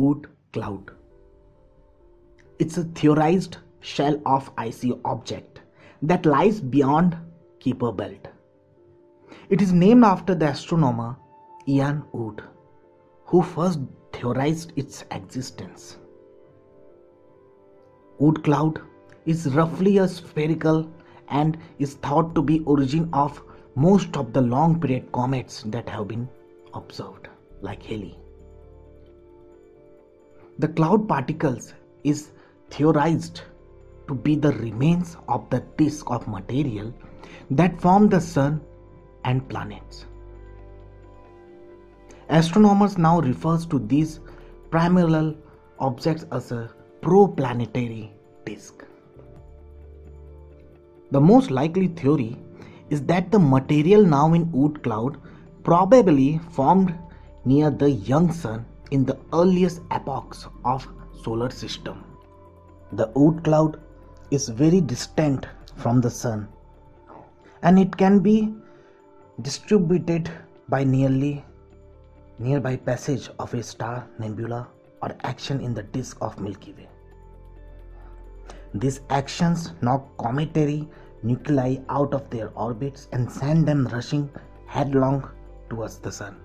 Oort cloud. It's a theorized shell of icy object that lies beyond Kuiper Belt. It is named after the astronomer Jan Oort, who first theorized its existence. Oort cloud is roughly a spherical and is thought to be origin of most of the long period comets that have been observed like Halley. The cloud particles is theorized to be the remains of the disk of material that form the sun and planets. Astronomers now refers to these primordial objects as a protoplanetary disk. The most likely theory is that the material now in Oort cloud probably formed near the young sun in the earliest epochs of solar system. The Oort cloud is very distant from the sun and it can be distributed by nearly nearby passage of a star nebula or action in the disk of Milky Way. These actions knock cometary nuclei out of their orbits and send them rushing headlong towards the sun.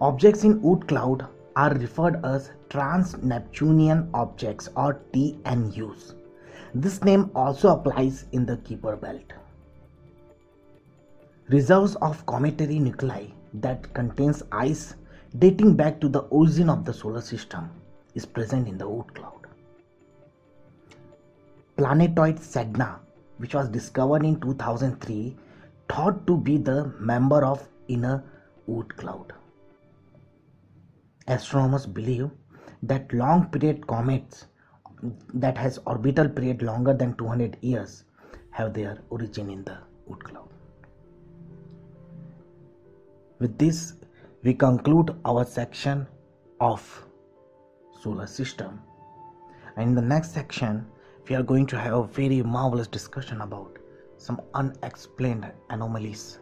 Objects in Oort cloud are referred as trans-Neptunian objects or TNOs. This name also applies in the Kuiper belt. Reserves of cometary nuclei that contains ice dating back to the origin of the solar system is present in the Oort cloud. Planetoid Sedna, which was discovered in 2003, thought to be the member of inner Oort cloud. Astronomers believe that long period comets that has orbital period longer than 200 years have their origin in the Oort cloud. With this, we conclude our section of solar system. And in the next section, we are going to have a very marvelous discussion about some unexplained anomalies,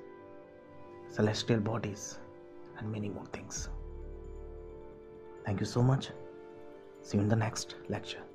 celestial bodies, and many more things. Thank you so much. See you in the next lecture.